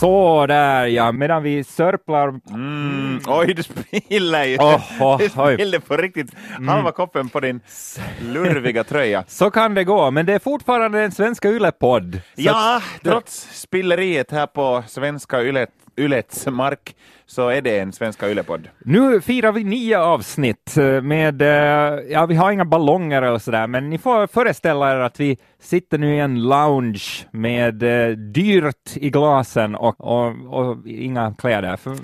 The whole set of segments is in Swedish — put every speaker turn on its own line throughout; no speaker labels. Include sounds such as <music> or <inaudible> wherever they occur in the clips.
Så där ja, medan vi sörplar.
Mm, oj, du spiller ju.
Oh, oh,
du spiller på riktigt halva koppen på din lurviga tröja.
Så kan det gå, men det är fortfarande en svenska Yle-podd.
Ja, trots spilleriet här på svenska Ylet, Ylets mark så är det en svenska Ylepodd.
Nu firar vi nio avsnitt eh, med, eh, ja vi har inga ballonger och sådär, men ni får föreställa er att vi sitter nu i en lounge med eh, dyrt i glasen och, och, och inga kläder. För,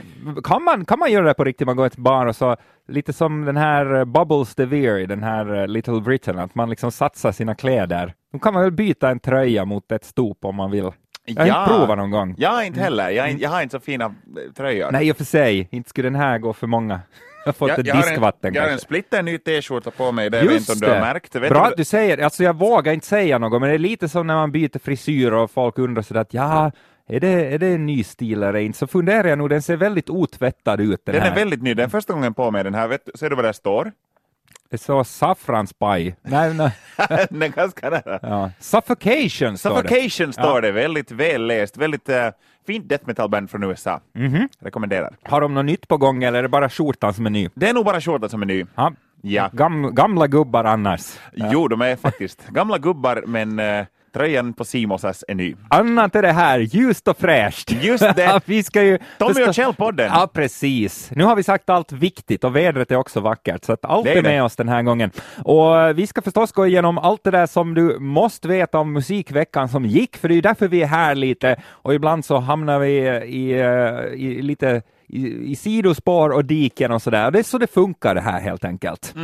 kan, man, kan man göra det på riktigt? Man går till bar och så, lite som den här eh, Bubbles de Veer i den här Little Britain, att man liksom satsar sina kläder. Då kan man väl byta en tröja mot ett stop om man vill. Jag har inte provat någon gång.
Jag inte heller, jag, har inte- jag har inte så fina eh, tröjor.
Nej, i och för sig, inte skulle den här gå för många. Jag har fått
jag,
ett
jag, har en,
diskvatten
jag har en splitter ny t-skjorta på mig, det jag vet inte om du har märkt. Vet
Bra
du,
att du säger alltså jag vågar inte säga något, men det är lite som när man byter frisyr och folk undrar sådär att ja, är det, är det en ny stil eller inte? Så funderar jag nog, den ser väldigt otvättad ut den,
den
här.
är väldigt ny, den första gången på mig den här. Vet, ser du vad det står?
Det står saffranspaj. Nej, nej. <laughs>
den ganska nära.
Ja. Suffocation står det.
Suffocation står det, väldigt väl läst, väldigt uh, fint death metal-band från USA.
Mhm.
Rekommenderar.
Har de något nytt på gång eller är det bara skjortan som är ny?
Det är nog bara skjortan som är ny.
Ja.
Ja.
Gam, gamla gubbar annars.
Jo, de är faktiskt gamla gubbar, men eh, tröjan på Simosas är ny.
Annat är det här ljust och fräscht.
Just det. <laughs>
vi ska ju
Tommy
förstå-
och Kjell-podden.
Ja, precis. Nu har vi sagt allt viktigt och vädret är också vackert, så att allt
Det är
är med
det.
oss den här gången. Och eh, vi ska förstås gå igenom allt det där som du måste veta om musikveckan som gick, för det är ju därför vi är här lite och ibland så hamnar vi i, eh, i lite i, i sidospår och diken och sådär. Det är så det funkar det här helt enkelt.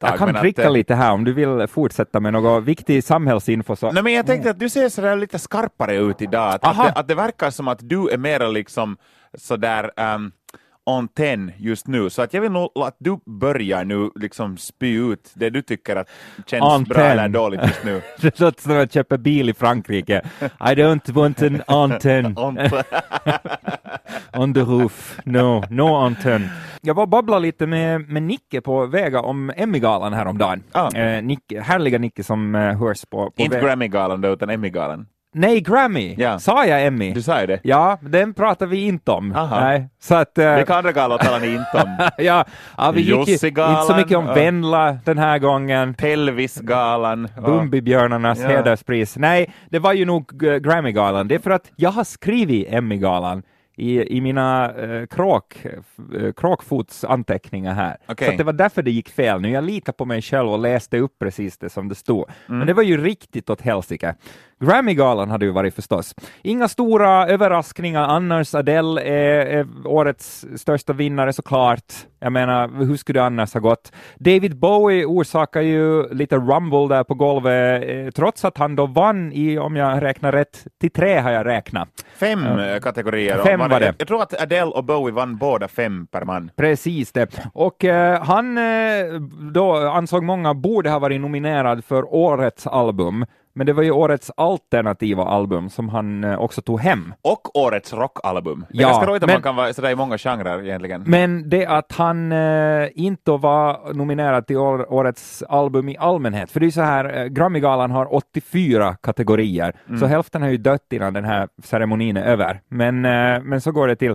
Jag
Tack,
kan
men att,
pricka
eh,
lite här om du vill fortsätta med något viktig samhällsinfo. Så.
Nej, men jag tänkte att du ser sådär lite skarpare ut idag. Att, att, det, att det verkar som att du är mera liksom sådär um, on ten just nu. Så att jag vill nog att du börjar nu liksom spy ut det du tycker att känns
On
bra
10.
eller dåligt just nu. <laughs>
Det låter som att jag köper bil i Frankrike. I don't want an antenne
On- <laughs> <laughs>
on the roof. No, no antenne. Jag var babblade lite med, med Nicke på Vega om Emmy-galan häromdagen.
Ah.
Eh, Nicke, härliga Nicke som eh, hörs på, på
inte. Grammy-galan utan Emmy-galan.
Nej, Grammy!
Ja.
Sa jag Emmy?
Du sa ju det.
Ja, den pratar vi inte om.
Aha.
Nej, så att... eh,
Vilka andra galor talar ni inte om? <laughs>
ja, ja, vi gick inte så mycket om. Venla den här gången.
Telvis-galan. ja.
Bumbibjörnarnas
Ja.
hederspris. Nej, det var ju nog eh, Grammy-galan. Det är för att jag har skrivit Emmy-galan i, i mina eh, kråk, eh, kråkfots anteckningar här.
Okej.
Så att det var därför det gick fel. Nu jag litar på mig själv och läste upp precis det som det stod.
Mm.
Men det var ju riktigt åt helsike. Grammy-galan hade ju varit förstås. Inga stora överraskningar annars. Adele är, är årets största vinnare såklart. Jag menar, hur skulle det annars ha gått? David Bowie orsakar ju lite rumble där på golvet, eh, trots att han då vann i, om jag räknar rätt, till tre har jag räknat.
Fem eh, kategorier.
Fem var det.
Jag, jag tror att Adele och Bowie vann båda fem per man.
Precis det. Och eh, han eh, då ansåg många borde ha varit nominerad för årets album, men det var ju årets alternativa album som han eh, också tog hem.
Och årets rockalbum. Det är
Ja,
ganska roligt att
men-
man kan vara sådär i många genrer egentligen.
Men det att han eh, inte var nominerad till år, årets album i allmänhet, för det är ju så här, eh, Grammygalan har 84 kategorier, så hälften har ju dött innan den här ceremonin är över. Men, eh, men så går det till.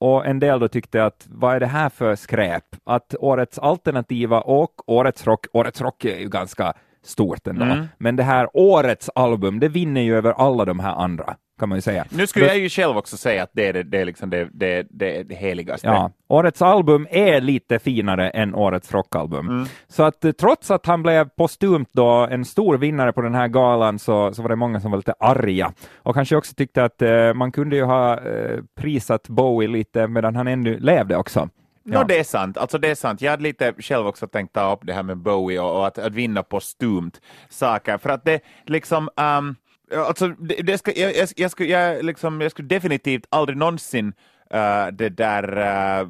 Och en del då tyckte att vad är det här för skräp? Att årets alternativa och årets rock, årets rock är ju ganska stort ändå,
Mm.
men det här årets album, det vinner ju över alla de här andra, kan man ju säga.
Nu skulle jag ju själv också säga att det är det, det, är liksom det, det, det, det heligaste.
Ja, årets album är lite finare än årets rockalbum.
Mm.
Så att eh, trots att han blev postumt då en stor vinnare på den här galan så, så var det många som var lite arga och kanske också tyckte att eh, man kunde ju ha eh, prisat Bowie lite medan han ännu levde också.
Ja. No, det är sant. Alltså, det är sant. Jag hade lite själv också tänkt ta upp det här med Bowie och, och att, att vinna postumt saker, för att det liksom um, Alltså, det, det ska, jag, jag, jag, skulle, jag, liksom, jag skulle definitivt aldrig någonsin uh, det där uh,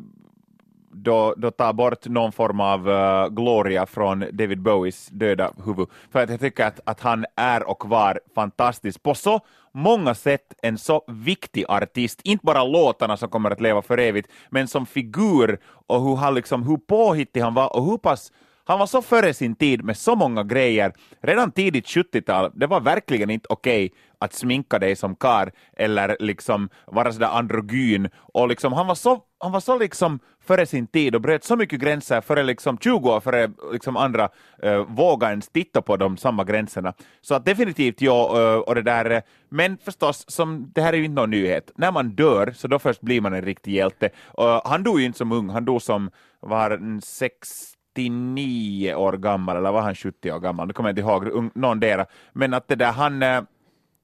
då, då ta bort någon form av uh, gloria från David Bowies döda huvud. För att jag tycker att, att han är och var fantastisk på så många sätt en så viktig artist, inte bara låtarna som kommer att leva för evigt, men som figur och hur, han liksom, hur påhittig han var och hur pass han var så före sin tid med så många grejer. Redan tidigt 70-tal, det var verkligen inte okej okay att sminka dig som kar eller liksom vara sådär androgyn. Och liksom, han var så, han var så liksom före sin tid och bröt så mycket gränser före liksom 20 år före liksom andra eh, uh, vågade ens titta på de samma gränserna. Så att definitivt ja, uh, och det där, uh, men förstås, som, det här är ju inte någon nyhet, när man dör så då först blir man en riktig hjälte. Uh, han dog ju inte som ung, han dog som var 69 år gammal, eller var han 70 år gammal, det kommer jag inte ihåg, någon dera. Men att det där, han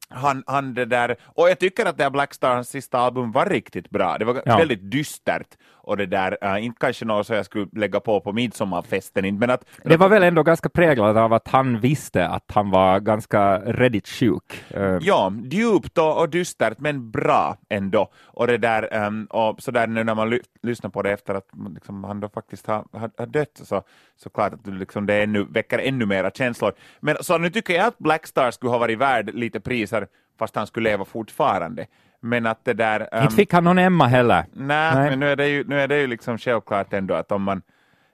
han, han det där, och jag tycker att det Black Stars sista album var riktigt bra. Det var ja. väldigt dystert och det där, uh, inte kanske något som jag skulle lägga på på midsommarfesten, men att...
Det var väl ändå ganska präglat av att han visste att han var ganska redigt sjuk.
Uh. Ja, djupt och, och dystert, men bra ändå. Och det där, um, och så där nu när man ly lyssnar på det efter att liksom, han då faktiskt har, har, har dött, så, så klart att liksom, det ännu, väcker ännu mera känslor. Men så nu tycker jag att Black Star skulle ha varit värd lite priser, fast han skulle leva fortfarande. Men att det där...
Um, inte fick han någon Emma heller.
Nej, nej, men nu är det ju, nu är det ju liksom självklart ändå att om man...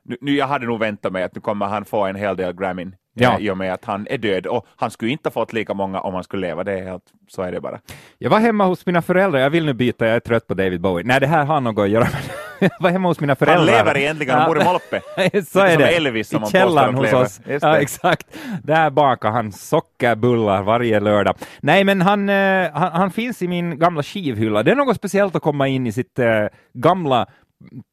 Nu, nu, jag hade nog väntat mig att nu kommer han få en hel del Grammy ja. i och med att han är död och han skulle inte ha fått lika många om han skulle leva, det är helt, så är det bara.
Jag var hemma hos mina föräldrar, jag vill nu byta, jag är trött på David Bowie. Nej, det här har något att göra med jag <laughs> var hemma hos mina föräldrar.
Han lever egentligen, han bor i Molpe. <laughs>
så är det.
Elvis som
I källaren hos oss. Ja, exakt. Där bakar han sockerbullar varje lördag. Nej, men han, eh, han, han, finns i min gamla skivhylla. Det är något speciellt att komma in i sitt eh, gamla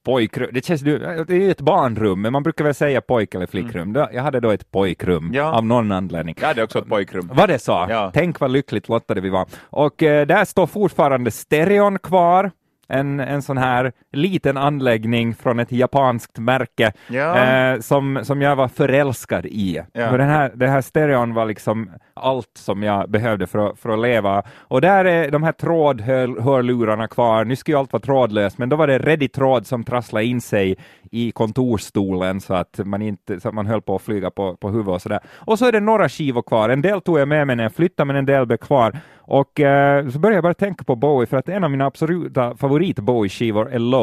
pojkrum. Det känns, det är ju ett barnrum, men man brukar väl säga pojk eller flickrum. Mm. Jag hade då ett pojkrum ja. av någon anledning.
Jag hade också ett pojkrum.
Var det så? Ja. Tänk vad lyckligt lottade vi var. Och eh, där står fortfarande stereon kvar en, en sån här liten anläggning från ett japanskt märke ja. eh, som, som jag var förälskad i. Ja. För den här, den här stereon var liksom allt som jag behövde för att, för att leva. Och där är de här trådhörlurarna kvar. Nu ska ju allt vara trådlöst, men då var det ready tråd som trasslade in sig i kontorsstolen så att man inte så att man höll på att flyga på, på huvudet och sådär. Och så är det några skivor kvar. En del tog jag med mig när jag flyttade, men en del blev kvar. Och eh, så började jag bara tänka på Bowie, för att en av mina absoluta favorit Bowie-skivor är Low.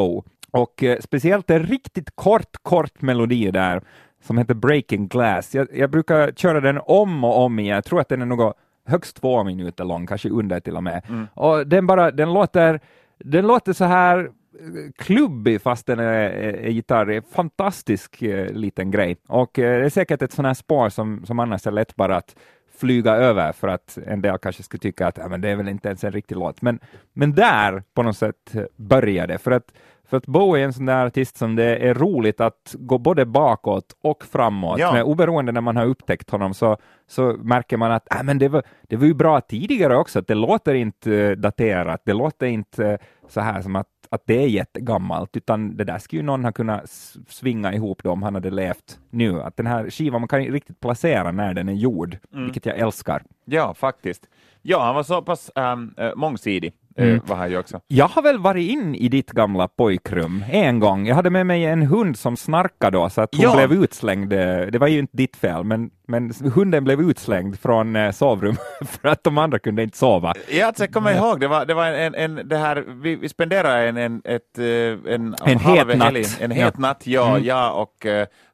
Och eh, speciellt en riktigt kort, kort melodi där som heter Breaking Glass. Jag, jag, brukar köra den om och om igen. Jag tror att den är något högst två minuter lång, kanske under till och med. Mm. Och den bara, den låter, den låter så här eh, klubbig fast den är, är gitarr. Fantastisk eh, liten grej. Och eh, det är säkert ett sånt här spår som, som annars är lätt bara att flyga över för att en del kanske skulle tycka att ja, men det är väl inte ens en riktig låt. Men, men där på något sätt började det. För att, för att Bowie är en sån där artist som det är roligt att gå både bakåt och framåt. Ja. Men oberoende när man har upptäckt honom så, så märker man att äh, men det, var, det var ju bra tidigare också, att det låter inte daterat, det låter inte så här som att att det är jättegammalt, utan det där skulle ju någon ha kunnat svinga ihop då om han hade levt nu. Att den här skivan, man kan ju riktigt placera när den är gjord, mm. vilket jag älskar.
Ja, faktiskt. Ja, han var så pass um, mångsidig. Eh, mm. också.
Jag har väl varit in i ditt gamla pojkrum en gång. Jag hade med mig en hund som snarkade då, så att hon ja. blev utslängd. Det var ju inte ditt fel, men, men hunden blev utslängd från eh, sovrummet <laughs> för att de andra kunde inte sova.
Ja, alltså, jag kommer ihåg, det var, det var en, en, det här, vi, vi spenderade en, en, ett, eh, en,
en het natt. Helg,
en het ja. natt, ja, mm. jag och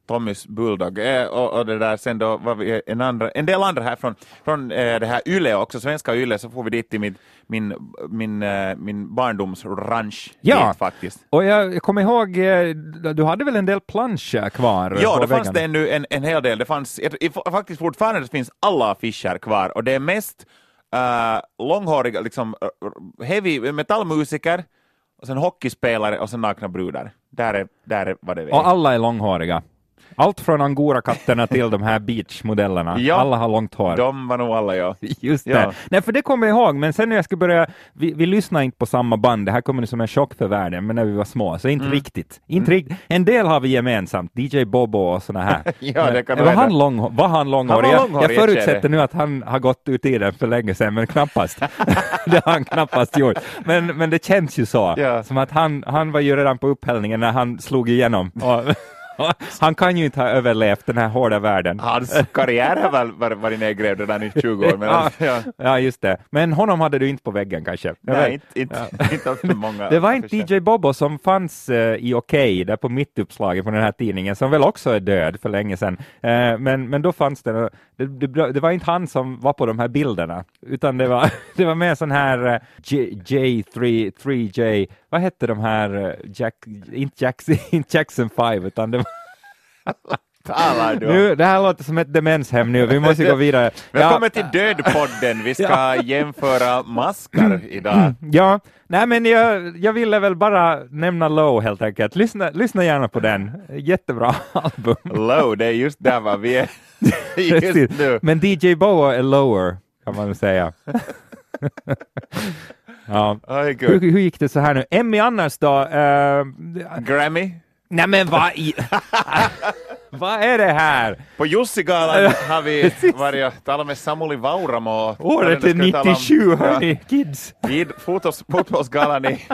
Tommys Bulldog eh, och, och, det där sen då var vi en, andra, en del andra här från, från eh, det här Yle också, svenska Yle, så får vi dit till min, min, min, eh, min barndomsranch
ja,
dit, faktiskt.
och jag, kommer ihåg, eh, du hade väl en del planscher kvar?
Ja, det fanns det ännu en, en hel del. Det fanns faktiskt fortfarande finns alla affischer kvar och det är mest uh, långhåriga, liksom heavy metallmusiker och sen hockeyspelare och sen nakna brudar. Där är, där är vad det är.
Och alla är långhåriga? Allt från angorakatterna till de här beachmodellerna. <laughs> Ja, alla har långt hår.
De var nog alla, ja. <laughs>
Just det. Ja. Nej, för det kommer jag ihåg, men sen när jag skulle börja, vi, vi lyssnade inte på samma band, det här kommer som en chock för världen, men när vi var små, så inte mm. riktigt. Inte mm. riktigt. En del har vi gemensamt, DJ Bobo och sådana här. <laughs>
ja, det kan
var, han lång, var han långhårig? Han långhårig jag, jag förutsätter nu att han har gått ur tiden för länge sedan, men knappast. det har han knappast gjort. Men, men det känns ju så, ja. som att han, han var ju redan på upphällningen när han slog igenom. Och <laughs> Han kan ju inte ha överlevt den här hårda världen.
Hans karriär har väl varit, nedgrävd redan i 20 år. Men
Ja,
alltså, ja.
ja, just det. Men honom hade du inte på väggen kanske? Jag
Nej, inte, inte, <laughs> inte alltför många. <laughs>
Det var inte. DJ Bobo som fanns eh, i Okej, där på mittuppslaget på den här tidningen, som väl också är död för länge sedan. Eh, men, men då fanns det, det, det, det var inte han som var på de här bilderna, utan det var, det var mer sån här eh, J, J3, 3J, vad hette de här, eh, Jack, inte, Jackson, <laughs> inte Jackson 5, utan det var, nu, det här låter som ett demenshem nu, vi måste gå vidare.
Välkommen till Dödpodden. Vi ska <laughs> jämföra maskar idag. <clears throat>
Ja, nej men jag, jag ville väl bara nämna Low helt enkelt. Lyssna, lyssna gärna på den. Jättebra <laughs> album.
Low, det är just där var vi är just nu.
Men DJ Boa är lower, kan man säga. Ja. Hur, hur gick det så här nu? Emmy annars då? Uh,
Grammy.
nej men vad i... <laughs> vad är det här?
På Jussigalan <laughs> har vi varit och talat med Samuli Vauramo.
Året är
Ska vi tala om-
97 hörni, kids.
Vid fotos, fotbollsgalan i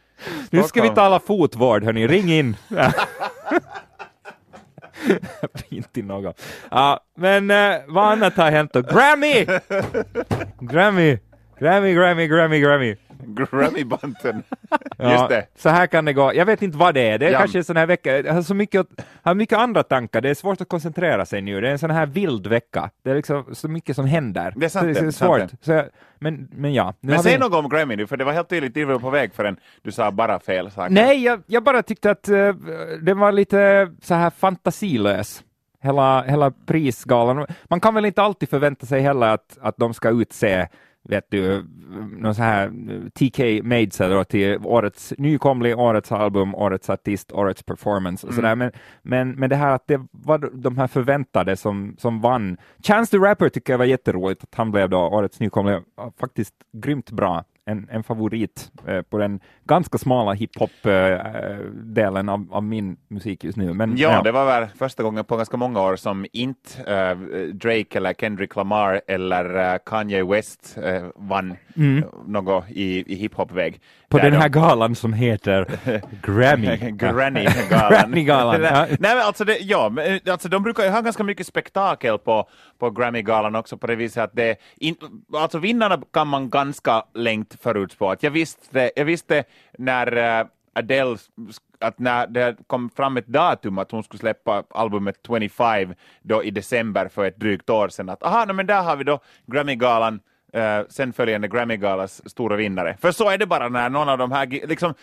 <laughs>
Nu ska vi tala fotvård hörni, ring in. inte något. Ja, men eh, vad annat har hänt då? Grammy! Grammy! Grammy, Grammy, Grammy, Grammy.
Grammy-banten. <laughs>
Ja,
Just det.
Så här kan det gå. Jag vet inte vad det är. Det är
Ja.
kanske en sån här vecka. Jag har så mycket, att- har mycket andra tankar. Det är svårt att koncentrera sig nu. Det är en sån här vild vecka. Det är liksom så mycket som händer.
Det är sant
Så
det,
är
sant
svårt. Så, jag- men, men ja. Nu
Men säg
vi...
något om Grammy nu, för det var helt tydligt, det var på väg förrän du sa bara fel saker.
Nej, jag, jag bara tyckte att uh, det var lite så här fantasilös. Hela, hela prisgalan. Man kan väl inte alltid förvänta sig heller att, att de ska utse vet du, någon så här TK Maidser då till årets nykomling, årets album, årets artist, årets performance och sådär. Men, men, men det här att det var de här förväntade som, som vann. Chance the Rapper tycker jag var jätteroligt att han blev då årets nykomling. Faktiskt grymt bra. En, en favorit eh, på den ganska smala hiphop-delen av, av min musik just nu. Men,
Ja, det var väl första gången på ganska många år som inte eh, Drake eller Kendrick Lamar eller eh, Kanye West eh, vann något i, i hiphop-väg.
på den här
de-
galan som heter Grammy. <laughs>
Granny-galan.
Ja. <laughs>
Nej, men alltså, det, ja, men, eh, alltså de brukar ju ha ganska mycket spektakel på, på Grammy-galan också på det viset att det in, alltså vinnarna kan man ganska längt förutspå. Att jag visste, jag visste när eh, Adele att när det kom fram ett datum att hon skulle släppa albumet 25 då i december för ett drygt år sedan att aha, no, men där har vi då Grammy-galan eh, sen följande Grammy-galas stora vinnare. För så är det bara när någon av de här, liksom,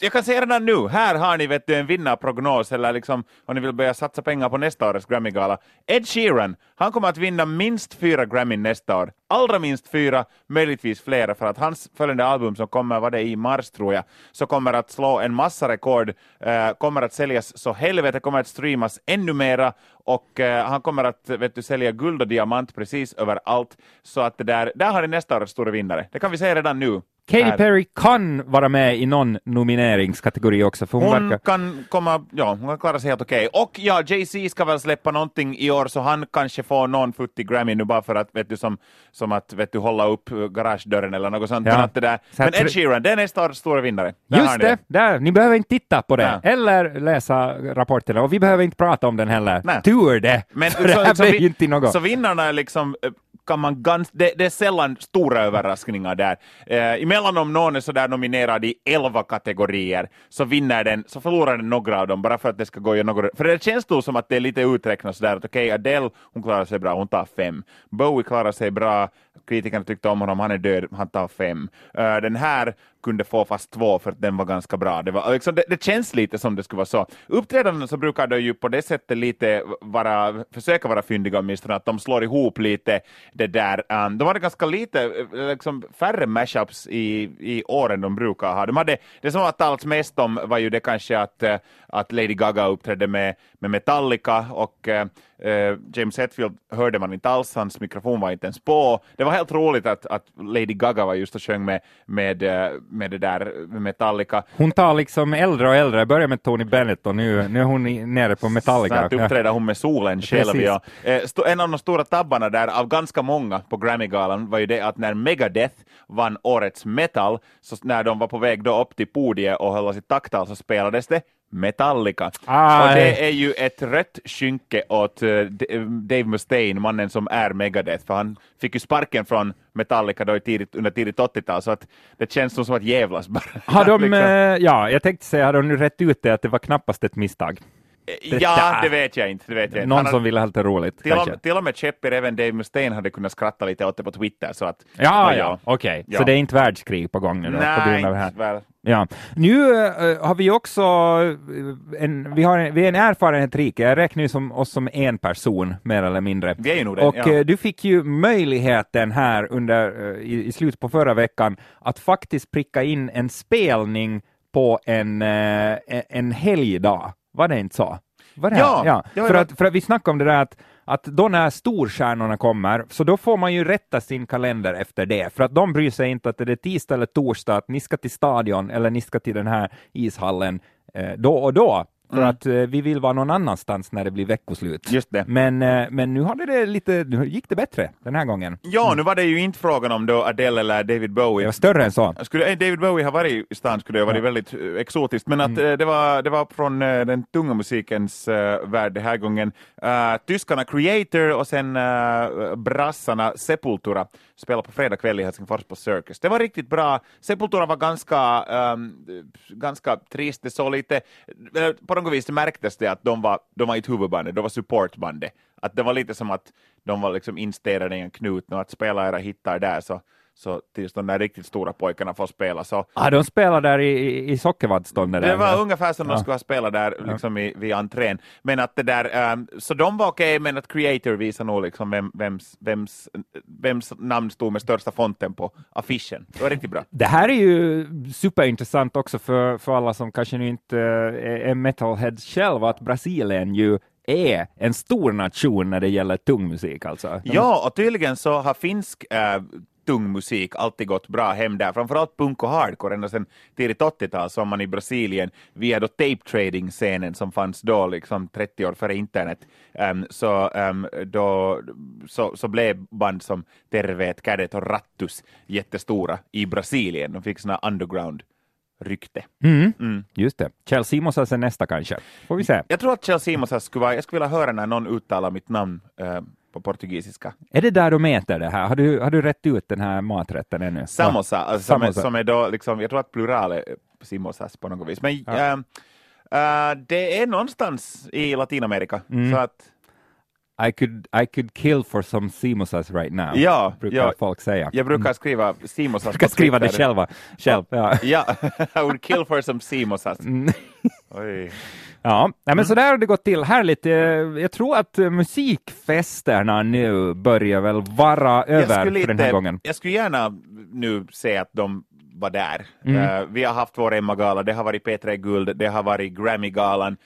jag kan säga redan nu, här har ni vet du, en vinnarprognos eller liksom, om ni vill börja satsa pengar på nästa årets Grammy-gala. Ed Sheeran, han kommer att vinna minst fyra Grammy nästa år. Allra minst fyra, möjligtvis flera, för att hans följande album som kommer, vad det är, i mars tror jag, så kommer att slå en massa rekord, eh, kommer att säljas så helvete, kommer att streamas ännu mera och eh, han kommer att vet du, sälja guld och diamant precis överallt. Så att det där, där har ni nästa års stora vinnare. Det kan vi säga redan nu.
Katy. Perry kan vara med i någon nomineringskategori också, för hon,
Hon
verkar...
kan komma, ja, hon kan klara sig helt okej. Och ja, Jay-Z ska väl släppa någonting i år, så han kanske får någon futtig Grammy nu bara för att, vet du, som, som att, vet du, hålla upp garagedörren eller något sånt.
Ja.
Men, där,
Så
men Ed Sheeran, det är nästa stora vinnare. Där
Just det, där, ni behöver inte titta på det,
Nej.
eller läsa rapporterna, och vi behöver inte prata om den heller.
Nej.
Tur det!
Men
för <laughs> det här
så, vi-
ju inte något.
så vinnarna är liksom, eh, kan man ganska, det, det är sällan stora överraskningar där. Eh, emellan om någon är sådär nominerad i elva kategorier, så vinner den, så förlorar den några av dem, bara för att det ska gå i några... För det känns då som att det är lite uträknat sådär, att okej, Adele, hon klarar sig bra, hon tar fem. Bowie klarar sig bra, kritikerna tyckte om honom, han är död, han tar fem. Eh, den här kunde få fast två för att den var ganska bra. Det, var, liksom, det, det känns lite som det skulle vara så. Uppträdanden så brukar de ju på det sättet lite vara, försöka vara fyndiga åtminstone, att de slår ihop lite det där. Um, de hade ganska lite, eh, liksom, färre mashups i, i år än de brukar ha. De hade, det som har talats mest om var ju det kanske att, eh, att Lady Gaga uppträdde med, med Metallica och eh, eh, James Hetfield hörde man inte alls, hans mikrofon var inte ens på. Det var helt roligt att, att Lady Gaga var just och sjöng med, med, eh, med det där Metallica.
Hon tar liksom äldre och äldre, börjar med Tony Bennett och nu, nu är hon nere på Metallica.
Snart uppträder hon med solen själv. Ja. Eh, En av de stora tabbarna där, av ganska många på Grammy-galan, var ju det att när Megadeth vann årets metal, så när de var på väg då upp till podiet och höll sitt tacktal så spelades det Metallica.
Ah,
och det är ju ett rött skynke åt uh, Dave Mustaine, mannen som är Megadeth, för han fick ju sparken från Metallica då i tidigt, under tidigt 80-tal, så att det känns som att jävlas bara.
Har de, <laughs>
liksom.
eh, ja, jag tänkte säga, har de nu rätt ut det att det var knappast ett misstag?
Det ja, det vet jag inte. Det vet jag inte.
Någon som ville ha lite roligt
till,
kanske?
och, till och med Chepper, även Dave Mustaine hade kunnat skratta lite åt det på Twitter. Så att,
ja, ja, okej. Okay.
Ja.
Så det är inte världskrig på gång nu då?
Nej,
på grund av det här.
väl.
Ja. Nu uh, har vi också en, vi har en, vi är en erfarenhet Jag räknar ju som, oss som en person, mer eller mindre.
Vi är ju nog det,
Och
ja.
uh, du fick ju möjligheten här under, uh, i, i slutet på förra veckan att faktiskt pricka in en spelning på en, en helgdag. Var det inte så? Var det
ja,
ja.
ja
för, att, för att vi snackade om det där att att då när storstjärnorna kommer, så då får man ju rätta sin kalender efter det, för att de bryr sig inte att det är tisdag eller torsdag, att ni ska till stadion eller ni ska till den här ishallen eh, då och då, för mm. att eh, vi vill vara någon annanstans när det blir veckoslut.
Just det.
Men, eh, men nu, hade det lite, nu gick det bättre den här gången.
Ja, nu var det ju inte frågan om då Adele eller David Bowie.
Det var större än så.
Skulle David Bowie ha varit i stan skulle det ha varit ja. väldigt uh, exotiskt, men att mm. uh, det, var, det var från uh, den tunga musikens värld den här gången. tyskarna Creator och sen brassarna Sepultura spelade på fredag kväll i Helsingfors på Circus. Det var riktigt bra. Sepultura var ganska, um, ganska trist, det såg lite, eh, på något vis märktes det att de var, de var inte huvudbandet, de var supportbandet. Att det var lite som att de var liksom instädade i en knut och att spela era hittar där så så tills de där riktigt stora pojkarna får spela. Så,
ah, de spelar där i, i, i Sockervaddstånd?
Det var ungefär som ja. de skulle ha spelat där liksom i, vid entrén. Men att det där, um, så de var okej, okay, men att Creator visar nog liksom vem, vems, vems, vems namn stod med största fonten på affischen. Det var riktigt bra.
Det här är ju superintressant också för, för alla som kanske nu inte är metalheads själva, att Brasilien ju är en stor nation när det gäller tung musik alltså.
De... Ja, och tydligen så har finsk äh, tung musik alltid gått bra hem där, framförallt punk och hardcore ända sedan tidigt 80-tal som man i Brasilien via då tape trading scenen som fanns då liksom 30 år före internet um, så, um, då, så, så blev band som Tervet, Cadet och Rattus jättestora i Brasilien. De fick såna underground rykte.
Mm. Mm. Just det. Kjell Simonsas är nästa kanske. Får vi se.
Jag tror att Kjell Simonsas skulle vara, jag skulle vilja höra när någon uttalar mitt namn uh, på portugisiska.
Är det där de äter det här? Har du, har du rätt ut den här maträtten ännu?
Samosa, alltså, som, är, som är då, liksom, jag tror att plural är simosas på något vis. Men ja. uh, uh, det är någonstans i Latinamerika. Mm. Så att
i could, I could kill for some simosas right now,
ja,
brukar
ja.
folk säga.
Jag brukar skriva simosas
Jag brukar skriva det själva, själv. Ja.
ja, <laughs> I would kill for some simosas. Mm. <laughs>
Oj. Ja, Nej, men mm. så där har det gått till. Härligt. Jag tror att musikfesterna nu börjar väl vara över för den här gången.
Jag skulle gärna nu se att de var där. Mm. Uh, vi har haft vår Emma-gala, det har varit P3 Guld, det har varit Grammy-galan.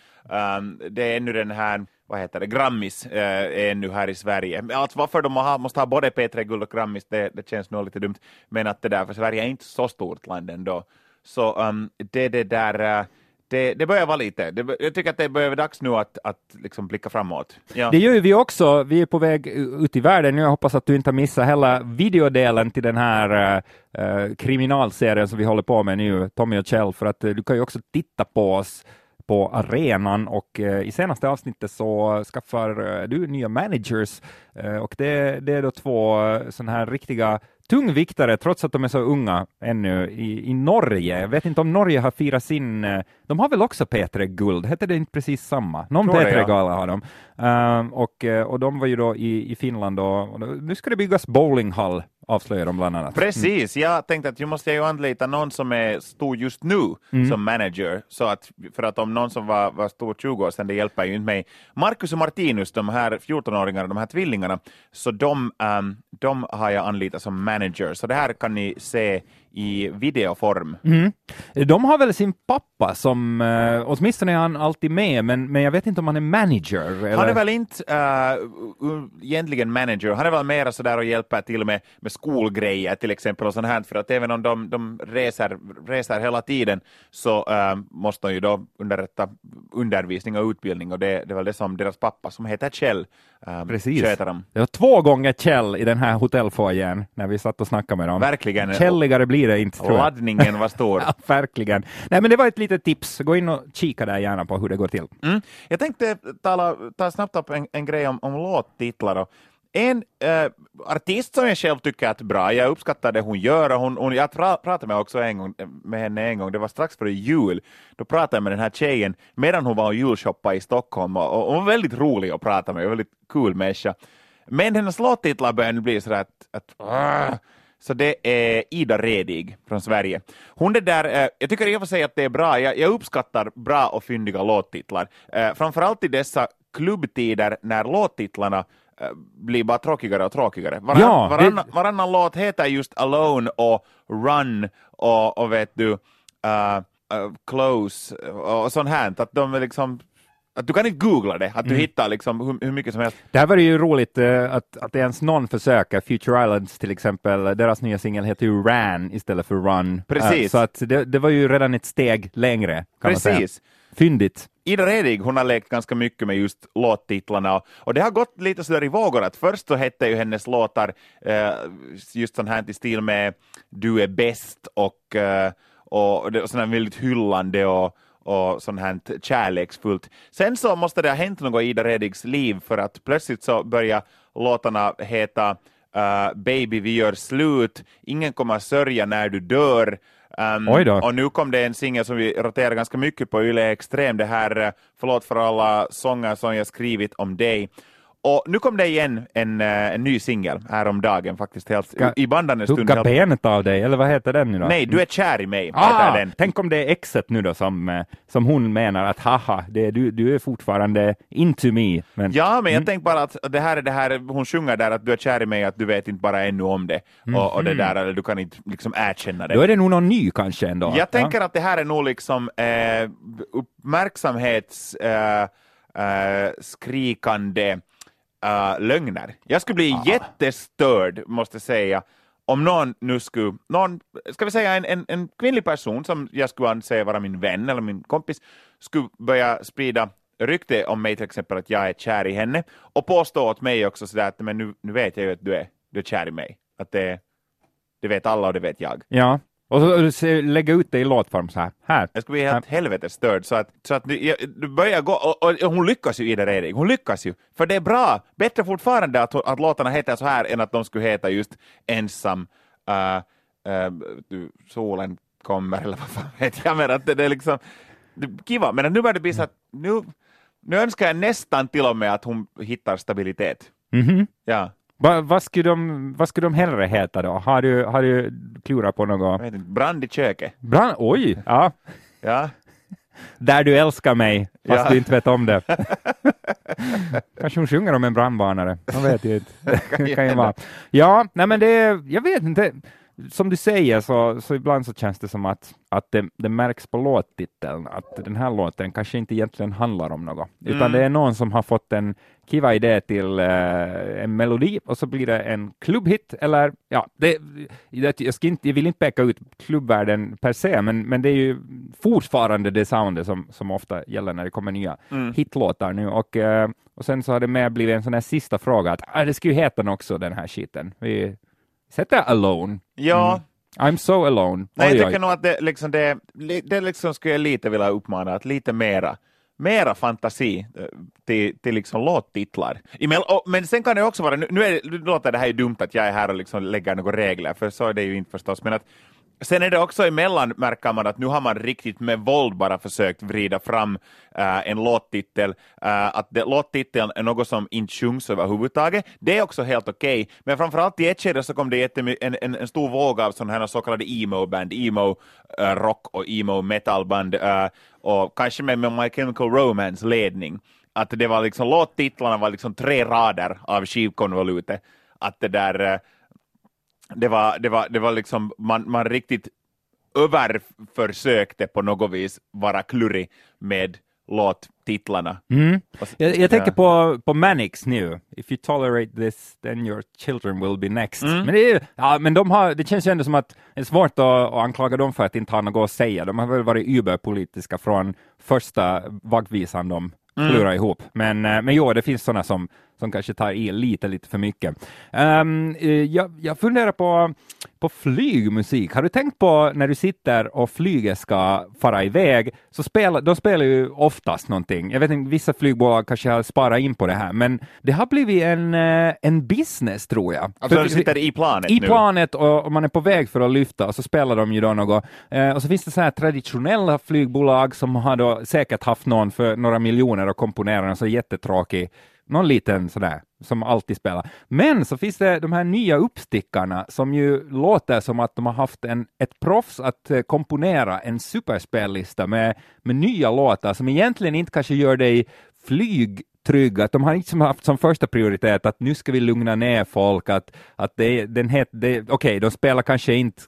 Um, det är ännu den här vad heter det, Grammis eh, ännu här i Sverige. Alltså varför de ha, måste ha både P3 Guld och Grammis, det, det känns nog lite dumt. Men att det där, för Sverige är inte så stort land ändå. Så um, det, det där, uh, det, det börjar vara lite, det, jag tycker att det börjar vara dags nu att, att liksom blicka framåt.
Ja. Det gör ju vi också, vi är på väg ut i världen nu, jag hoppas att du inte har missat hela videodelen till den här uh, kriminalserien som vi håller på med nu, Tommy och Kjell, för att uh, du kan ju också titta på oss på arenan och eh, i senaste avsnittet så skaffar eh, du nya managers eh, och det, det är då två sådana här riktiga tungviktare, trots att de är så unga ännu, i, i Norge. Jag vet inte om Norge har firat sin... De har väl också P3 Guld? Hette det inte precis samma? Någon P3-gala ja. har de. Um, och, och de var ju då i, i Finland och, och nu ska det byggas bowlinghall avslöjar de bland annat.
Precis, mm. jag tänkte att jag måste ju anlita någon som är stor just nu mm. som manager, så att, för att om någon som var, var stor 20 år sedan, det hjälper ju inte mig. Marcus och Martinus, de här 14-åringarna, de här tvillingarna, så de, um, de har jag anlitat som manager, så det här kan ni se i videoform.
Mm. De har väl sin pappa som, uh, åtminstone är han alltid med, men, men jag vet inte om han är manager? Eller?
Han är väl inte uh, egentligen manager, han är väl mera sådär och hjälper till med, med skolgrejer till exempel och sånt här, för att även om de, de reser, reser hela tiden så uh, måste de ju då underrätta undervisning och utbildning och det, det är väl det som deras pappa som heter Kjell um,
Precis. Det var två gånger Kjell i den här hotellfoajén när vi satt och snackade med dem.
Verkligen.
Källigare blir blir det inte. Tror jag.
Laddningen var stor. <laughs>
Ja, verkligen. Nej, men det var ett litet tips. Gå in och kika där gärna på hur det går till.
Mm. Jag tänkte tala, ta snabbt upp en, en grej om, om låttitlar. Och en eh, artist som jag själv tycker är bra, jag uppskattar det hon gör, och hon, hon, jag pra, pratade med, också en gång, med henne en gång, det var strax före jul, då pratade jag med den här tjejen medan hon var och julshoppade i Stockholm, och, och hon var väldigt rolig att prata med, väldigt cool människa. Men hennes låttitlar börjar nu bli sådär att, att uh, så det är Ida Redig från Sverige. Hon är där, eh, jag tycker i och för sig att det är bra, jag, jag uppskattar bra och fyndiga låttitlar, eh, framförallt i dessa klubbtider när låttitlarna eh, blir bara tråkigare och tråkigare. Varann,
Ja, det-
varannan, varannan låt heter just Alone och Run och, och vet du, uh, uh, Close och sånt här. Att de är liksom, att du kan inte googla det, att du hittar liksom hur, hur mycket som helst.
Det här var ju roligt eh, att, att ens någon försöker. Future Islands till exempel, deras nya singel heter ju Ran istället för Run.
Precis.
Eh, så att det, det var ju redan ett steg längre. Kan Man säga.
Precis.
Fyndigt.
Ida Redig, hon har lekt ganska mycket med just låttitlarna och, och det har gått lite sådär i vågor att först så hette ju hennes låtar eh, just sån här i stil med Du är bäst och, eh, och, det- och sån här väldigt hyllande och, och sånt här kärleksfullt. Sen så måste det ha hänt något i Ida Redigs liv för att plötsligt så börjar låtarna heta eh, Baby vi gör slut, Ingen kommer sörja när du dör, Um,
Oj då.
och nu kom det en singel som vi roterar ganska mycket på Yle Extrem, det här eh, Förlåt för alla sånger som jag skrivit om dig. Och nu kom det igen en, eh, en ny singel häromdagen faktiskt, helt,
Ska-
i bandande stund.
Hugga benet av dig, eller vad heter den nu då?
Nej, du är kär i mig,
Ah,
den.
tänk om det är exet nu då som, eh, som hon menar att haha, det du, du är fortfarande into me. Men,
Ja, men jag tänkte bara att det här är det här, hon sjunger där att du är kär i mig, att du vet inte bara ännu om det. Och, och det där, eller du kan inte liksom erkänna det.
Då är det nog någon ny kanske ändå.
Jag tänker att det här är nog liksom eh, uppmärksamhets eh, eh, skrikande eh, lögner. Jag skulle bli jättestörd, måste jag säga, om någon nu skulle, någon, ska vi säga en, en, en kvinnlig person som jag skulle anse vara min vän eller min kompis, skulle börja sprida rykte om mig till exempel att jag är kär i henne och påstå åt mig också sådär att men nu, nu vet jag ju att du är, du är kär i mig. Att det, det vet alla och det vet jag.
Ja, och så se- lägga ut det i låtform så här. här.
Jag skulle bli helt helvetes störd. Så att, så att du, du börjar gå, och, och, hon lyckas ju i det Redig. Hon lyckas ju. För det är bra. Bättre fortfarande att, att låtarna heter så här än att de skulle heta just ensam, uh, uh, du, solen kommer eller vad fan vet jag. Men att det, det är liksom, det, kiva. Men nu börjar det bli så att nu, nu önskar jag nästan till och med att hon hittar stabilitet.
Mhm.
Ja,
Va, vad, skulle de, vad skulle de hellre heta då? Har du, har du klurat på
jag
något?
vet inte, brand i köket.
Brand, oj, ja.
Ja.
Där du älskar mig, fast
Ja.
du inte vet om det. <laughs> Kanske hon sjunger om en brandvarnare, man vet ju inte. <laughs> Kan ju vara. Ja, nej men det, jag vet inte. Som du säger så, så ibland så känns det som att, att det, det märks på låttiteln att den här låten kanske inte egentligen handlar om något, utan
Mm.
det är någon som har fått en kiva idé till eh, en melodi och så blir det en klubbhit eller ja, det, det, jag, ska inte, jag vill inte peka ut klubbvärlden per se, men, men det är ju fortfarande det soundet som, som ofta gäller när det kommer nya
Mm.
hitlåtar nu och, eh, och sen så har det med blivit en sån här sista fråga att ah, det ska ju heta också den här skiten. Vi sätter alone.
Ja.
I'm so alone.
Nej,
Oj,
jag
oj.
tycker nog att det, liksom det, det liksom skulle jag lite vilja uppmana, att lite mera, mera fantasi eh, till, till liksom låttitlar. Och, men sen kan det också vara, nu, nu, är, nu låter det här ju dumt att jag är här och liksom lägger några regler, för så är det ju inte förstås, men att Sen är det också emellan märker man att nu har man riktigt med våld bara försökt vrida fram äh, en låttitel. Äh, att det, låttiteln är något som inte sjungs överhuvudtaget. Det är också helt okej, men framförallt i ett skede så kom det en, en, en stor våg av sådana här så kallade emo-band, emo-rock eh, och emo-metalband, äh, och kanske med, med My Chemical Romance ledning. Att det var liksom, låttitlarna var liksom tre rader av skivkonvolutet. Att det där det var, det var, det var liksom, man, man riktigt överförsökte på något vis vara klurig med låttitlarna.
Mm. Jag, jag tänker på, på Mannix nu. If you tolerate this, then your children will be next.
Mm.
Men, det, är, ja, men de har, det känns ju ändå som att det är svårt att, att anklaga dem för att inte ha något att säga. De har väl varit überpolitiska från första vaggvisan de
Mm.
klurar ihop. Men, eh, men jo, det finns sådana som, som kanske tar i lite, lite för mycket. Um, jag, jag funderar på, på flygmusik. Har du tänkt på när du sitter och flyget ska fara iväg, så spelar, de spelar ju oftast någonting. Jag vet inte, vissa flygbolag kanske har sparat in på det här, men det har blivit en, eh, en business tror jag.
Alltså för, du sitter i planet
I nu. planet och, och, man är på väg för att lyfta och så spelar de ju då något. Eh, och så finns det så här traditionella flygbolag som har då säkert haft någon för några miljoner och komponerar en så jättetråkig någon liten sådär som alltid spelar. Men så finns det de här nya uppstickarna som ju låter som att de har haft en, ett proffs att eh, komponera en superspellista med, med nya låtar som egentligen inte kanske gör dig flyg trygga, att de har inte haft som första prioritet att nu ska vi lugna ner folk, att, att det, den het, det, okej, okay, de spelar kanske inte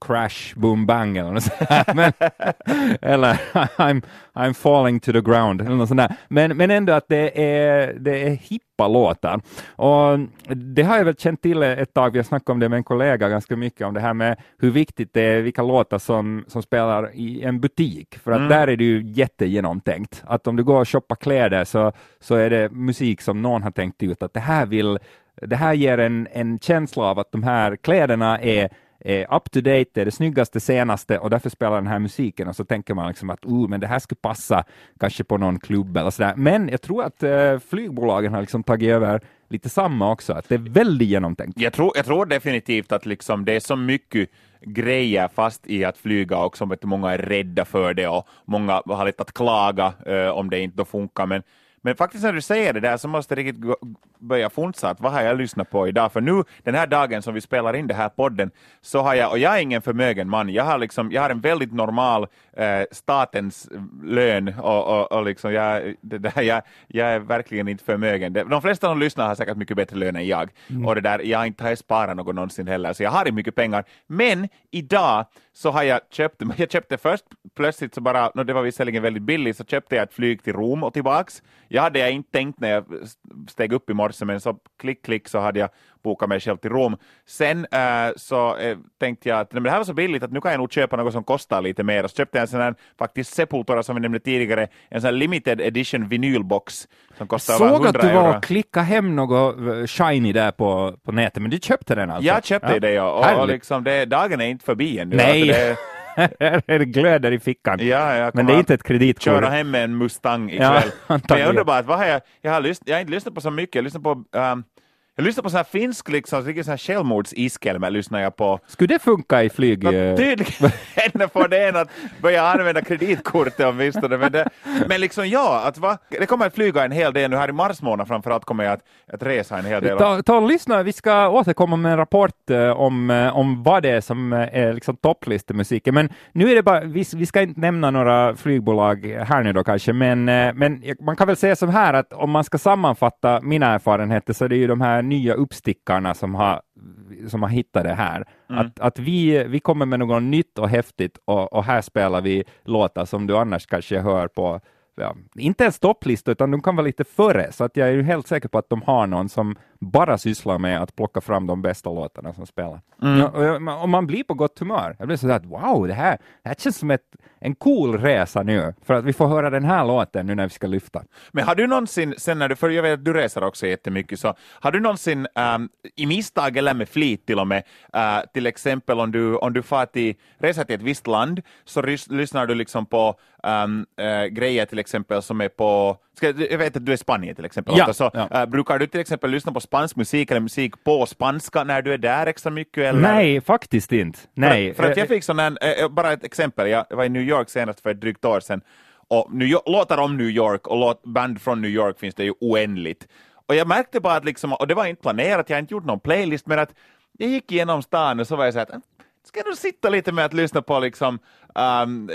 Crash Boom Bang eller något sånt men, <laughs> eller I'm, I'm falling to the ground eller något sånt där. Men, men ändå att det är, det är hippa låtar. Och det har jag väl känt till ett tag, vi har snackat om det med en kollega ganska mycket, om det här med hur viktigt det är vilka låtar som, som spelar i en butik, för att mm. där är det ju jättegenomtänkt. Att om du går och shoppar kläder så så är det musik som någon har tänkt ut att det här vill det här ger en, en känsla av att de här kläderna är up to date, det är det snyggaste, senaste och därför spelar den här musiken och så tänker man liksom att uh, men det här skulle passa kanske på någon klubb eller sådär. Men jag tror att uh, flygbolagen har liksom tagit över lite samma också, att det är väldigt genomtänkt.
Jag tror, jag tror definitivt att liksom det är så mycket grejer fast i att flyga också, att många är rädda för det och många har lite att klaga uh, om det inte funkar, men men faktiskt när du säger det där så måste jag riktigt börja funsa att vad har jag lyssnat på idag? För nu den här dagen som vi spelar in det här podden så har jag, och jag är ingen förmögen man, jag har, liksom, jag har en väldigt normal eh, statens lön och, och, och liksom jag, det där, jag, jag är verkligen inte förmögen. De flesta som lyssnar har säkert mycket bättre lön än jag mm. och det där, jag har inte sparat något någonsin heller så jag har inte mycket pengar. Men idag så har jag köpt, <laughs> jag köpte först plötsligt så bara, no, det var visserligen väldigt billigt, så köpte jag ett flyg till Rom och tillbaks. Jag hade jag inte tänkt när jag steg upp i morse, men så klick, klick så hade jag bokat mig själv till Rom. Sen äh, så äh, tänkte jag att men det här var så billigt att nu kan jag nog köpa något som kostar lite mer. Så köpte jag en sån här faktiskt Sepultura som vi nämnde tidigare, en sån här limited edition vinylbox som kostar
Såg
100
att du var och klickade hem något eh, shiny där på, på nätet, men du köpte den alltså?
Jag köpte ja. det ja, och, och liksom det, dagen är inte förbi ännu.
Nej. Alltså det <laughs> <laughs> glöder i fickan.
Ja,
men det är inte ett kreditkort.
Köra hem med en Mustang ikväll. Ja, <laughs> men jag undrar bara, vad har jag, jag, har lyssnat, jag har inte lyssnat på så mycket, jag har lyssnat på um, jag lyssnar på sån här finsk, liksom, riktigt sån här självmordsiskelmar lyssnar jag på.
Skulle det funka i flyg?
Tydligen <laughs> får det en att börja använda kreditkortet åtminstone. Men, det, men liksom ja, att va, det kommer att flyga en hel del nu här i mars månad framförallt kommer jag att, att resa en hel del.
Ta, ta och lyssna, vi ska återkomma med en rapport uh, om, uh, om vad det är som är liksom topplistemusiken. Men nu är det bara, vi, vi ska inte nämna några flygbolag här nu då kanske, men, men man kan väl säga så här att om man ska sammanfatta mina erfarenheter så är det ju de här nya uppstickarna som har, som har hittat det här. Mm. Att, att vi, vi kommer med något nytt och häftigt och, och här spelar vi låtar som du annars kanske hör på ja, inte en stopplista, utan de kan vara lite före, så att jag är helt säker på att de har någon som bara sysslar med att plocka fram de bästa låtarna som spelar. Mm. Ja, och, man blir på gott humör. Jag blir så att wow, det här, det här känns som ett, en cool resa nu, för att vi får höra den här låten nu när vi ska lyfta.
Men har du någonsin, sen när du, för jag vet att du reser också jättemycket, så har du någonsin um, i misstag eller med flit till och med, uh, till exempel om du, om du far till, reser till ett visst land, så rys, lyssnar du liksom på um, uh, grejer till exempel som är på, ska, jag vet att du är i Spanien till exempel,
ja, så,
ja. Uh, brukar du till exempel lyssna på spansk musik eller musik på spanska när du är där extra mycket? Eller?
Nej, faktiskt inte. Nej.
För, för att jag fick sån här, äh, bara ett exempel, jag var i New York senast för ett drygt år sedan, och New York, låtar om New York och låt, band från New York finns det ju oändligt. Och jag märkte bara att, liksom, och det var inte planerat, jag har inte gjort någon playlist, men att jag gick igenom stan och så var jag så att ska du sitta lite med att lyssna på liksom um,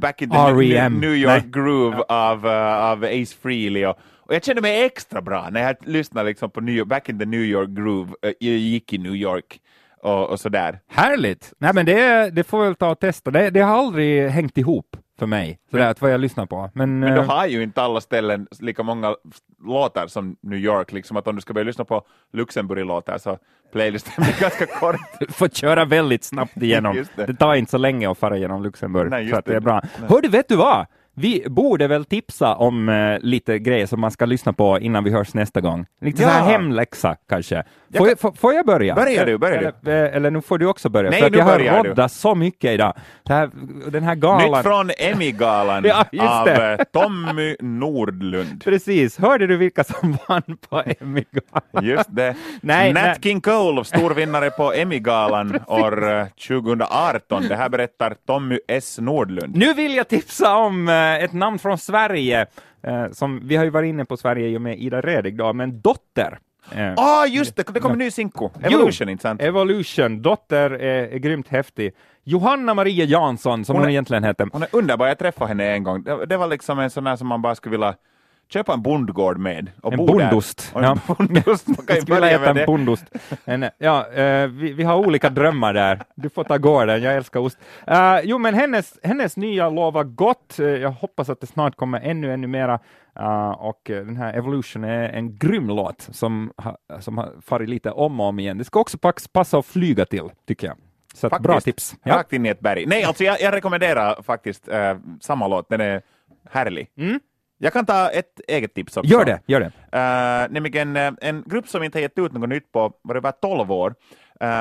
Back in the
R.E.M.
New York Nej. Groove av, uh, av Ace Frehley och, och jag kände mig extra bra när jag lyssnade liksom på New Back in the New York Groove, uh, jag gick i New York och, och sådär.
Härligt! Nej men det, det får vi väl ta och testa, det, det har aldrig hängt ihop för mig, sådär att vad jag lyssnar på. Men,
men då eh, har ju inte alla ställen lika många låtar som New York, liksom att om du ska börja lyssna på Luxemburg-låtar så playlisten blir <laughs> ganska kort.
du <laughs> får köra väldigt snabbt igenom. det. det. tar inte så länge att fara igenom Luxemburg, Nej, så det. det. är bra. Nej. Hör du, vet du vad? vi borde väl tipsa om eh, lite grejer som man ska lyssna på innan vi hörs nästa gång. Lite
Ja.
så här hemläxa kanske. Får
Jag
jag, får, jag börja?
Börja du, börja du.
eller, eh, eller nu får du också börja,
Nej,
för att jag har
börjar du.
roddat så mycket idag. Det här, den här galan...
Nytt från Emmy-galan <laughs>
Ja,
av eh, Tommy Nordlund. <laughs>
Precis, hörde du vilka som <laughs> vann på Emmy-galan?
Just det.
Nej,
Nat
nej.
King Cole, storvinnare på Emmy-galan år eh, 2018. Det här berättar Tommy S. Nordlund.
Nu vill jag tipsa om eh, ett namn från Sverige, eh, som vi har ju varit inne på Sverige i och med Ida Redig men Dotter. Eh,
Ah, just det, det kommer en ny sinko. Evolution, inte sant?
Evolution, Dotter är, är grymt häftig. Johanna Maria Jansson, som
Hon
hon,
är-
egentligen heter.
Hon är underbar, jag träffade henne en gång. Det, det var liksom en sån där som man bara skulle vilja köpa en bondgård med. Och
En
bo
bondost.
Och en
Ja. <laughs>
bondost. Man kan ju börja
äta en
det.
bondost. En, ja, eh, vi, vi har olika drömmar där. Du får ta gården, jag älskar ost. Eh, jo, men hennes, hennes nya lovar gott. Eh, jag hoppas att det snart kommer ännu, ännu mera. Eh, och eh, den här Evolution är en grym låt som, ha, som har farit lite om och om igen. Det ska också passa att flyga till, tycker jag. Så
Faktiskt.
bra tips. Ja.
Rakt in i ett berg. Nej, alltså jag, jag rekommenderar faktiskt eh, samma låt. Den är härlig. Jag kan ta ett eget tips också.
Mm. Gör det, gör det.
Uh, nämligen eh, en grupp som inte har gett ut något nytt på var det var 12 år.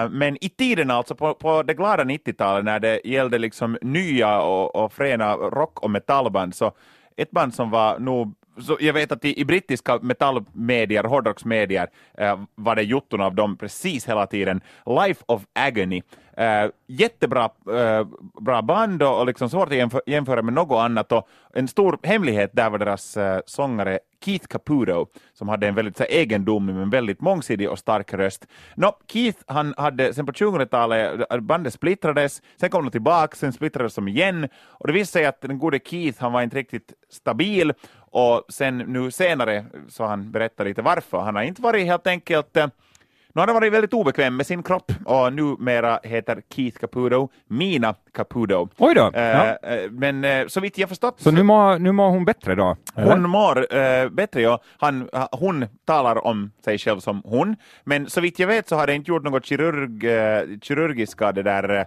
Men i tiden alltså, på, på det glada 90-talet när det gällde liksom nya och, och fräna rock och metallband, så ett band som var nog så jag vet att i, i brittiska metallmedier, hårdrocksmedier, eh, var det jotton av dem precis hela tiden. Life of Agony. Eh, jättebra eh, bra band och, och liksom svårt att jämfö- jämföra med något annat. Och en stor hemlighet där var deras eh, sångare Keith Caputo, som hade en väldigt så här, egendomlig men väldigt mångsidig och stark röst. Nå, Keith, han hade, sen på 2000-talet, eh, bandet splittrades, sen kom de tillbaka, sen splittrades de igen, och det visade sig att den gode Keith, han var inte riktigt stabil, och sen nu senare, så han berättar lite varför, han har inte varit helt enkelt eh, nu har han varit väldigt obekväm med sin kropp och numera heter Keith Caputo Mina Caputo.
Oj då.
Eh,
Ja.
eh, Men så vitt jag förstått
Så nu mår, nu mår hon bättre då? eller?
hon mår eh, bättre, ja. Han, ha- hon talar om sig själv som hon, men så vitt jag vet så har det inte gjort något kirurg, kirurgiska det där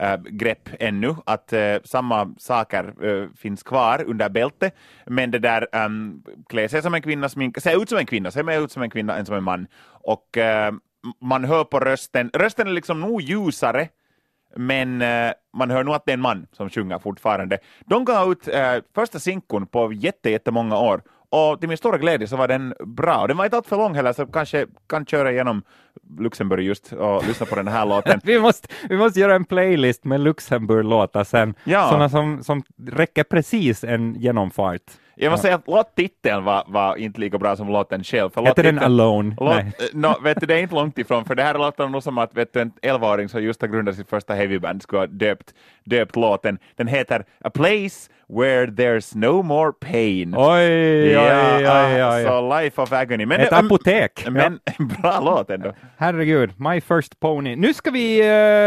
Eh, grepp ännu, att eh, samma saker eh, finns kvar under bältet, men det där um, klä sig som en kvinna, sminka, se ut som en kvinna, se mer ut som en kvinna än som en man. Och man hör på rösten, rösten är liksom nog ljusare, men man hör nog att det är en man som sjunger fortfarande. De gav ut första sinkon på jätte, jättemånga år och till min stora glädje så var den bra. Och Den var inte allt för lång heller, så kanske kan köra igenom Luxemburg just och lyssna på den här <laughs> låten.
Vi måste, vi måste göra en playlist med Luxemburg-låtar sen,
Ja.
sådana som, som räcker precis en genomfart.
Jag måste säga att låttiteln var, var inte lika bra som låten själv. För
Heter den Alone?
Låt,
Nej.
eh, no, vet du, det är inte långt ifrån, för det här låter nog som att vet du, en 11-åring som just har grundat sitt första heavyband skulle ha döpt, döpt låten. Den heter A place where there's no more pain.
Oj,
Ja,
oj, oj, oj.
Så Life of Agony. Men,
Ett
det-
apotek. <laughs>
Men en <laughs> bra låt ändå.
Herregud, My First Pony. Nu ska vi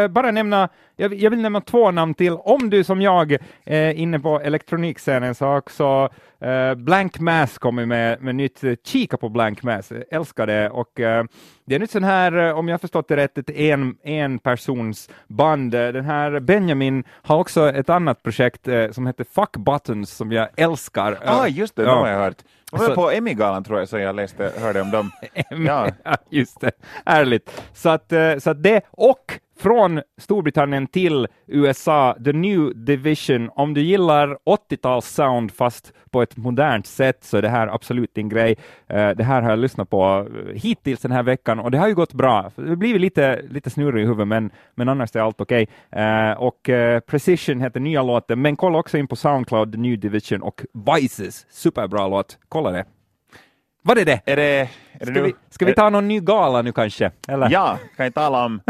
eh, bara nämna, jag, jag vill nämna två namn till. Om du som jag är inne på elektronikscenen så har också eh, Blank Mass kommit med, med nytt. eh, Kika på Blank Mass, Jag älskar det. Och, eh, det är nytt sån här, eh, om jag förstått det rätt, ett en, en persons band. Eh, Den här Benjamin har också ett annat projekt eh, som heter Fuck Buttons som jag älskar.
Ah, just det,
Ja.
de har jag hört. Var
Så-
på Emmy-galan tror jag, så jag läste, hörde om dem. <laughs> Ja.
Ja, just det. Härligt. Så att, eh, så att det, och från Storbritannien till USA, The New Division. Om du gillar 80-tals sound fast på ett modernt sätt så är det här absolut din grej. Eh, Det här har jag lyssnat på eh, hittills den här veckan och det har ju gått bra. Det har blivit lite, lite snurrig i huvudet, men, men annars är allt okej. Eh, Och Precision heter nya låten, men kolla också in på Soundcloud, The New Division och Vices. Superbra låt. Kolla det. Var det det?
Är det, är det
Ska vi, ska vi ta någon ny gala nu kanske? Eller
Ja, kan jag tala om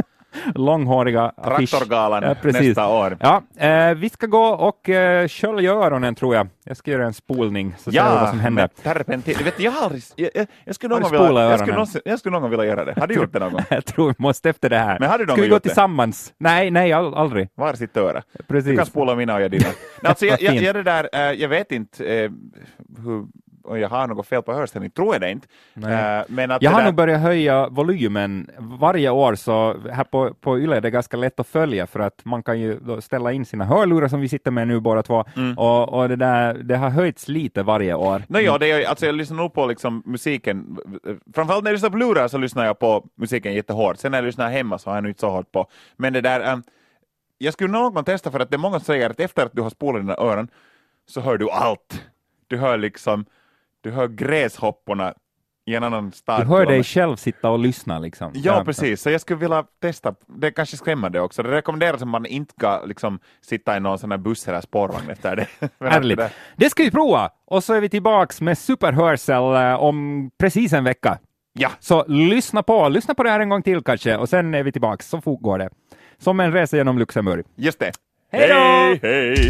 långhåriga affisch.
Traktorgalan
Ja,
nästa år.
Ja, eh, vi ska gå och eh, skölja öronen tror jag. Jag ska göra en spolning så ser vi vad som händer.
terpentin. Du vet, jag, har jag, jag, jag, skulle någon
du
vilja, jag, skulle någonsin, jag skulle någon vilja göra det. Har du gjort det någon gång? <laughs>
Jag tror vi måste efter det här.
Men har du någon
ska vi gå
det?
tillsammans? Nej, nej, all, aldrig.
Var sitt öra? Du
Precis.
kan spola mina och jag dina. <laughs> Alltså, jag, jag, jag, det där, eh, jag vet inte eh, hur om jag har något fel på hörseln, tror jag det inte.
Nej.
Eh, men att
Jag har
där-
nog börjat höja volymen varje år, så här på, på Yle är det ganska lätt att följa för att man kan ju ställa in sina hörlurar som vi sitter med nu båda två
Mm.
och, och det, där, det har höjts lite varje år.
No, ja, det är, alltså jag lyssnar nog på liksom musiken, framförallt när jag lyssnar på lurar så lyssnar jag på musiken jättehårt, sen när jag lyssnar hemma så har jag nog inte så hårt på. Men det där, ähm, jag skulle gång testa för att det är många som säger att efter att du har spolat dina öron så hör du allt. Du hör liksom, du hör gräshopporna i en annan stad.
Du hör dig själv sitta och lyssna liksom.
Ja, precis. Så jag skulle vilja testa. Det är kanske skrämmande också. Det rekommenderas att man inte ska liksom, sitta i någon sån här buss eller spårvagn efter det. <laughs>
Härligt. Det ska vi prova! Och så är vi tillbaks med superhörsel eh, om precis en vecka.
Ja,
Så lyssna på, lyssna på det här en gång till kanske, och sen är vi tillbaks. Så fort går det. Som en resa genom Luxemburg.
just det.
Hej då!
Hej! hej.